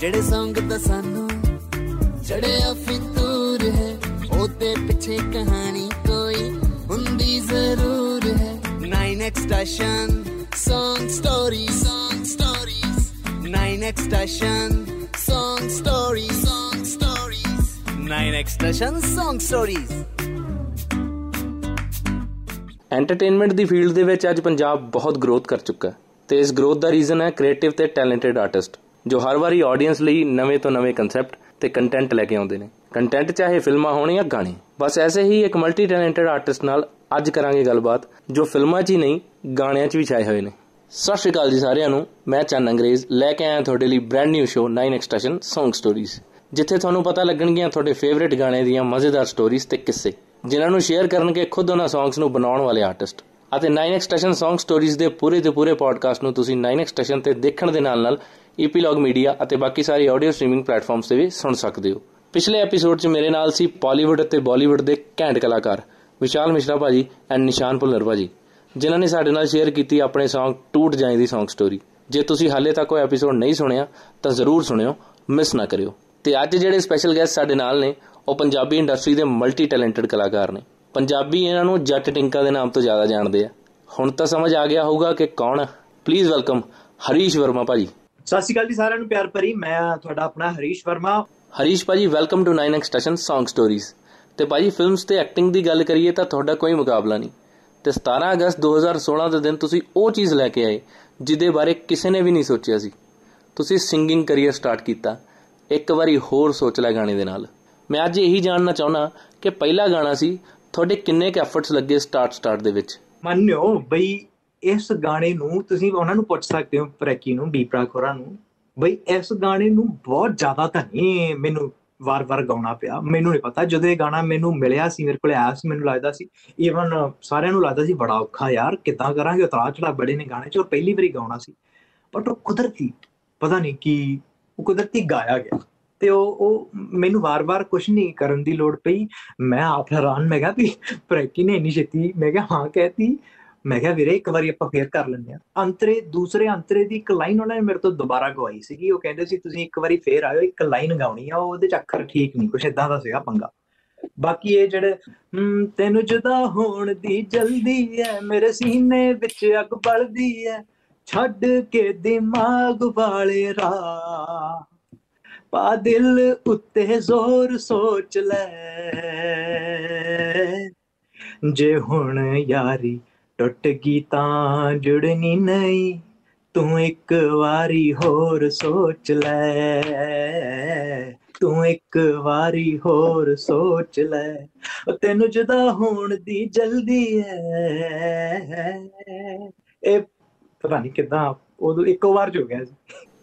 ਜਿਹੜੇ ਸੰਗ ਤਾਂ ਸਾਨੂੰ ਚੜਿਆ ਫਿਤੂਰ ਹੈ, ਉਹਦੇ ਪਿੱਛੇ ਕਹਾਣੀ ਕੋਈ ਹੁੰਦੀ ਜ਼ਰੂਰ ਹੈ। 9x station, song stories song stories 9x station, song stories song stories 9x station, song stories entertainment ਦੀ ਫੀਲਡ ਦੇ ਵਿੱਚ ਅੱਜ ਪੰਜਾਬ ਬਹੁਤ ਗਰੋਥ ਕਰ ਚੁੱਕਾ ਹੈ ਤੇ ਇਸ ਗਰੋਥ ਦਾ ਰੀਜ਼ਨ ਹੈ ਕ੍ਰੀਏਟਿਵ ਤੇ ਟੈਲੈਂਟਡ ਆਰਟਿਸਟ ਜੋ ਹਰ ਵਾਰੀ ਆਡੀਅנס ਲਈ ਨਵੇਂ ਤੋਂ ਨਵੇਂ ਕਨਸੈਪਟ ਤੇ ਕੰਟੈਂਟ ਲੈ ਕੇ ਆਉਂਦੇ ਨੇ। ਕੰਟੈਂਟ ਚਾਹੇ ਫਿਲਮਾਂ ਹੋਣ ਜਾਂ ਗਾਣੇ। ਬਸ ਐਸੇ ਹੀ ਇੱਕ ਮਲਟੀ ਟੈਲੈਂਟਡ ਆਰਟਿਸਟ ਨਾਲ ਅੱਜ ਕਰਾਂਗੇ ਗੱਲਬਾਤ, ਜੋ ਫਿਲਮਾਂ 'ਚ ਹੀ ਨਹੀਂ, ਗਾਣਿਆਂ 'ਚ ਵੀ ਛਾਏ ਹੋਏ ਨੇ। ਸਤਿ ਸ਼੍ਰੀ ਅਕਾਲ ਜੀ ਸਾਰਿਆਂ ਨੂੰ। ਮੈਂ ਚੰਨ ਅੰਗਰੇਜ਼, ਲੈ ਕੇ ਆਇਆ ਤੁਹਾਡੇ ਲਈ brand new show 9 extension Song Stories ਜਿੱਥੇ ਤੁਹਾਨੂੰ ਪਤਾ ਲੱਗਣਗੀਆਂ ਤੁਹਾਡੇ ਫੇਵਰਿਟ ਗਾਣੇ ਦੀਆਂ ਮਜ਼ੇਦਾਰ ਸਟੋਰੀਜ਼ ਤੇ ਕਿੱਸੇ, ਜਿਨ੍ਹਾਂ ਨੂੰ ਸ਼ੇਅਰ ਕਰਨਗੇ ਖੁਦ ਉਹਨਾਂ ਸੌਂਗਸ ਨੂੰ ਬਣਾਉਣ ਵਾਲੇ ਆਰਟਿਸਟ ਅਤੇ 9 ਐਕਸਟੈਸ਼ਨ Song Stories ਦੇ ਪੂਰੇ ਦੇ ਪੂਰੇ ਪੋਡਕਾਸਟ ਨੂੰ ਤੁਸੀਂ 9 ਐਕਸਟੈਸ਼ਨ ਤੇ ਦੇਖਣ ਦੇ ਨਾਲ ਨਾਲ ਈਪੀਲੌਗ ਮੀਡੀਆ ਅਤੇ ਬਾਕੀ ਸਾਰੀ ਆਡੀਓ ਸਟ੍ਰੀਮਿੰਗ ਪਲੇਟਫਾਰਮਸ ਤੇ ਵੀ ਸੁਣ ਸਕਦੇ ਹੋ। ਪਿਛਲੇ ਐਪੀਸੋਡ 'ਚ ਮੇਰੇ ਨਾਲ ਸੀ ਪਾਲੀਵੁੱਡ ਅਤੇ ਬਾਲੀਵੁੱਡ ਦੇ ਘੈਂਟ ਕਲਾਕਾਰ ਵਿਸ਼ਾਲ ਮਿਸ਼ਰਾ ਭਾਜੀ ਐਂਡ ਨਿਸ਼ਾਨ ਭੁੱਲਰ ਭਾਜੀ, ਜਿਨ੍ਹਾਂ ਨੇ ਸਾਡੇ ਨਾਲ ਸ਼ੇਅਰ ਕੀਤੀ ਆਪਣੇ Song ਟੂਟ ਜਾਏ ਦੀ Song ਸਟੋਰੀ ਜੇ ਤੁਸੀਂ ਹਾਲੇ ਤੱਕ ਉਹ ਐਪੀਸੋਡ ਨਹੀਂ ਸੁਣਿਆ, ਤਾਂ ਜ਼ਰੂਰ ਸੁਣਿਓ ਮਿਸ ਨਾ ਕਰਿਓ। ਤੇ ਅੱਜ ਜਿਹੜੇ ਸਪੈਸ਼ਲ ਗੈਸਟ ਸਾਡੇ ਨਾਲ ਨੇ, ਉਹ ਪੰਜਾਬੀ ਇੰਡਸਟਰੀ ਦੇ ਮਲਟੀ ਟੈਲੈਂਟਡ ਕਲਾਕਾਰ ਨੇ। ਪੰਜਾਬੀ ਇਹਨਾਂ ਨੂੰ ਜੱਟ ਟਿੰਕਾ ਦੇ ਨਾਮ ਤੋਂ ਜ਼ਿਆਦਾ ਜਾਣਦੇ ਆ। ਹੁਣ ਤਾਂ ਸਮਝ ਆ ਗਿਆ ਹੋਊਗਾ ਕਿ ਕੌਣ ਪਲੀਜ਼ ਵੈਲਕਮ ਹਰੀਸ਼ ਵਰਮਾ ਭਾਜੀ। ਸਤਿ ਸ਼੍ਰੀ ਅਕਾਲ ਜੀ ਸਾਰਿਆਂ ਨੂੰ ਪਿਆਰ ਭਰੀ ਮੈਂ ਤੁਹਾਡਾ ਆਪਣਾ ਹਰੀਸ਼ ਵਰਮਾ। ਹਰੀਸ਼ ਭਾਜੀ welcome to 9 extension Song Stories ਤੇ ਭਾਜੀ ਫਿਲਮਸ ਤੇ ਐਕਟਿੰਗ ਦੀ ਗੱਲ ਕਰੀਏ ਤਾਂ ਤੁਹਾਡਾ ਕੋਈ ਮੁਕਾਬਲਾ ਨਹੀਂ। ਤੇ 17 ਅਗਸਤ 2016 ਦੇ ਦਿਨ ਤੁਸੀਂ ਉਹ ਚੀਜ਼ ਲੈ ਕੇ ਆਏ ਜਿਹਦੇ ਬਾਰੇ ਕਿਸੇ ਨੇ ਵੀ ਨਹੀਂ ਸੋਚਿਆ ਸੀ। ਤੁਸੀਂ ਸਿੰਗਿੰਗ ਕੈਰੀਅਰ ਸਟਾਰਟ ਕੀਤਾ ਇੱਕ ਵਾਰੀ ਹੋਰ ਸੋਚ ਲੈ ਗਾਣੇ ਦੇ ਨਾਲ। ਮੈਂ ਅੱਜ ਇਹੀ ਜਾਣਨਾ ਚਾਹੁੰਦਾ ਕਿ ਪਹਿਲਾ ਗਾਣਾ ਸੀ ਤੁਹਾਡੇ ਕਿੰਨੇ ਕੁ ਐਫਰਟਸ ਲੱਗੇ ਸਟਾਰਟ ਸਟਾਰਟ ਦੇ ਵਿੱਚ? ਮੰਨਿਓ ਬਈ ਇਸ ਗਾਣੇ ਨੂੰ ਤੁਸੀਂ ਉਹਨਾਂ ਨੂੰ ਪੁੱਛ ਸਕਦੇ ਹੋ ਪ੍ਰੈਕੀ ਨੂੰ ਦੀਪਰਾ ਖੋਰਾ ਨੂੰ, ਬਈ ਇਸ ਗਾਣੇ ਨੂੰ ਬਹੁਤ ਜ਼ਿਆਦਾ ਤਾਂ ਨਹੀਂ ਮੈਨੂੰ ਵਾਰ-ਵਾਰ ਗਾਉਣਾ ਪਿਆ। ਮੈਨੂੰ ਨਹੀਂ ਪਤਾ ਜਦੋਂ ਇਹ ਗਾਣਾ ਮੈਨੂੰ ਮਿਲਿਆ ਸੀ, ਮੇਰੇ ਕੋਲ ਆਇਆ ਸੀ, ਮੈਨੂੰ ਲੱਗਦਾ ਸੀ ਈਵਨ ਸਾਰਿਆਂ ਨੂੰ ਲੱਗਦਾ ਸੀ, ਬੜਾ ਔਖਾ ਯਾਰ, ਕਿੱਦਾਂ ਕਰਾਂਗੇ ਉਤਰਾ ਚੜਾ ਬੜੇ ਨੇ ਗਾਣੇ 'ਚ, ਔਰ ਪਹਿਲੀ ਵਾਰੀ ਗਾਉਣਾ ਸੀ। ਬਟ ਉਹ ਕੁਦਰਤੀ, ਪਤਾ ਨਹੀਂ ਕੀ, ਉਹ ਕੁਦਰਤੀ ਗਾਇਆ ਗਿਆ। ਤੇ ਉਹ ਉਹ ਮੈਨੂੰ ਵਾਰ-ਵਾਰ ਕੁਝ ਨਹੀਂ ਕਰਨ ਦੀ ਲੋੜ ਪਈ। ਮੈਂ ਆਪ ਹੈਰਾਨ, ਮੈਂ ਕਿਹਾ ਵੀ ਪ੍ਰੈਕੀ ਨੇ ਇੰਨੀ ਛੇਤੀ, ਮੈਂ ਕਿਹਾ ਹਾਂ ਕਹਿਤੀ ਮੈਂ ਕਿਹਾ ਵੀਰੇ, ਇੱਕ ਵਾਰੀ ਆਪਾਂ ਫੇਰ ਕਰ ਲੈਂਦੇ ਆ ਅੰਤਰੇ, ਦੂਸਰੇ ਅੰਤਰੇ ਦੀ ਇੱਕ ਲਾਈਨ ਉਹਨਾਂ ਨੇ ਮੇਰੇ ਤੋਂ ਦੁਬਾਰਾ ਗਵਾਈ ਸੀਗੀ। ਉਹ ਕਹਿੰਦੇ ਸੀ, ਤੁਸੀਂ ਇੱਕ ਵਾਰੀ ਫੇਰ ਆਇਓ, ਇੱਕ ਲਾਈਨ ਗਾਉਣੀ ਆ, ਉਹਦੇ ਚ ਅੱਖਰ ਠੀਕ ਨਹੀਂ, ਕੁਛ ਇਦਾਂ ਦਾ ਸੀਗਾ ਪੰਗਾ। ਬਾਕੀ ਇਹ ਜਿਹੜੇ ਤੈਨੂੰ ਜੁਦਾ ਹੋਣ ਦੀ ਜਲਦੀ ਐ, ਮੇਰੇ ਸੀਨੇ ਵਿੱਚ ਅੱਗ ਬਲਦੀ ਐ, ਛੱਡ ਕੇ ਦਿਮਾਗ ਵਾਲੇ ਰਾਹ, ਪਾ ਦਿਲ ਉੱਤੇ ਜ਼ੋਰ ਸੋਚ ਲੈ। ਜੇ ਹੁਣ ਯਾਰੀ ਟੁੱਟ ਗਈ ਤਾਂ ਜੁੜਨੀ ਨਹੀਂ। ਤੂੰ ਇੱਕ ਵਾਰੀ ਹੋਰ ਸੋਚ ਲੈ। ਤੂੰ ਇੱਕ ਵਾਰੀ ਹੋਰ ਸੋਚ ਲੈ। ਤੈਨੂੰ ਜੁਦਾ ਹੋਣ ਦੀ ਜਲਦੀ ਹੈ ਇਹ ਪਤਾ ਨਹੀਂ ਕਿਦਾਂ ਉਦੋਂ ਇੱਕੋ ਵਾਰ ਜੋ ਗਿਆ ਸੀ।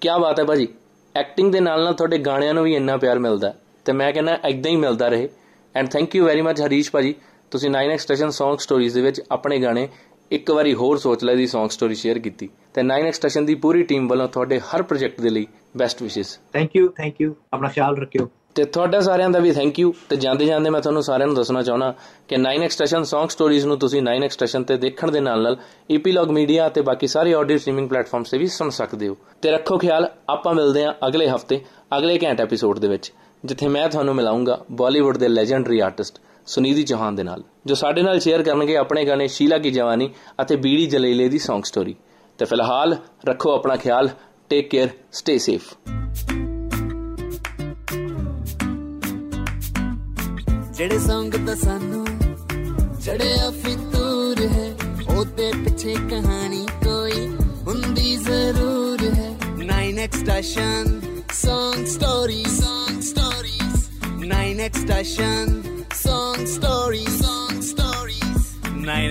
ਕੀ ਬਾਤ ਹੈ ਭਾਜੀ। ਐਕਟਿੰਗ ਦੇ ਨਾਲ ਨਾਲ ਤੁਹਾਡੇ ਗਾਣਿਆਂ ਨੂੰ ਵੀ ਇੰਨਾ ਪਿਆਰ ਮਿਲਦਾ। ਤੇ ਮੈਂ ਕਹਿੰਦਾ ਐਦਾਂ ਹੀ ਮਿਲਦਾ ਰਹੇ। And thank you very much Harish ਭਾਜੀ। ਤੁਸੀਂ 9 ਐਕਸਟੈਸ਼ਨ Song Stories ਦੇ ਵਿੱਚ ਆਪਣੇ ਗਾਣੇ ਇੱਕ ਵਾਰੀ ਹੋਰ ਸੋਚ ਲੈ ਦੀ Song Story ਸ਼ੇਅਰ ਕੀਤੀ। ਤੇ 9 ਐਕਸਟੈਸ਼ਨ ਦੀ ਪੂਰੀ ਟੀਮ ਵੱਲੋਂ ਤੁਹਾਡੇ ਹਰ ਪ੍ਰੋਜੈਕਟ ਦੇ ਲਈ ਬੈਸਟ ਵਿਸ਼ੇਸ ਥੈਂਕ ਯੂ ਥੈਂਕ ਯੂ ਆਪਣਾ ਖਿਆਲ ਰੱਖਿਓ। ਤੇ ਤੁਹਾਡਾ ਸਾਰਿਆਂ ਦਾ ਵੀ ਥੈਂਕ ਯੂ ਤੇ ਜਾਂਦੇ ਜਾਂਦੇ ਮੈਂ ਤੁਹਾਨੂੰ ਸਾਰਿਆਂ ਨੂੰ ਦੱਸਣਾ ਚਾਹਣਾ ਕਿ 9 ਐਕਸਟੈਸ਼ਨ Song Stories ਨੂੰ ਤੁਸੀਂ 9 ਐਕਸਟੈਸ਼ਨ ਤੇ ਦੇਖਣ ਦੇ ਨਾਲ ਨਾਲ ਈਪੀਲੌਗ ਮੀਡੀਆ ਤੇ ਬਾਕੀ ਸਾਰੇ ਆਡੀਓ ਸਟ੍ਰੀਮਿੰਗ ਪਲੇਟਫਾਰਮਸ ਤੇ ਵੀ ਸੁਣ ਸਕਦੇ ਹੋ। ਤੇ ਰੱਖੋ ਖਿਆਲ ਆਪਾਂ ਮਿਲਦੇ ਹਾਂ ਅਗਲੇ ਹਫ਼ਤੇ ਅਗਲੇ ਘੰਟੇ ਐਪੀਸੋਡ ਦੇ ਵਿੱਚ ਜਿੱਥੇ ਮੈਂ ਤੁਹਾਨੂੰ ਮਿਲਾਉਂਗਾ ਬਾਲੀਵੁੱਡ ਦੇ ਲੈਜੈਂਡਰੀ ਆਰਟਿਸਟ ਸੁਨੀਧੀ ਚੌਹਾਨ ਦੇ ਨਾਲ, ਜੋ ਸਾਡੇ ਨਾਲ ਸ਼ੇਅਰ ਕਰਨਗੇ ਆਪਣੇ ਗਾਣੇ ਸ਼ੀਲਾ ਕੀ ਜਵਾਨੀ ਅਤੇ ਬੀੜੀ ਜਲੇਲੇ ਦੀ Song Story ਤੇ ਫਿਲਹਾਲ ਰੱਖੋ ਆਪਣਾ ਖਿਆਲ ਟੇਕ ਕੇਅਰ ਸਟੇ ਸੇਫ ਜਿਹੜੇ ਸੰਗ ਤਾਂ ਸਾਨੂੰ ਚੜਿਆ ਫਿਤੂਰ ਹੈ ਉਹਦੇ ਪਿੱਛੇ ਕਹਾਣੀ ਕੋਈ ਹੁੰਦੀ ਜ਼ਰੂਰ ਹੈ। 9x station song stories song stories 9x station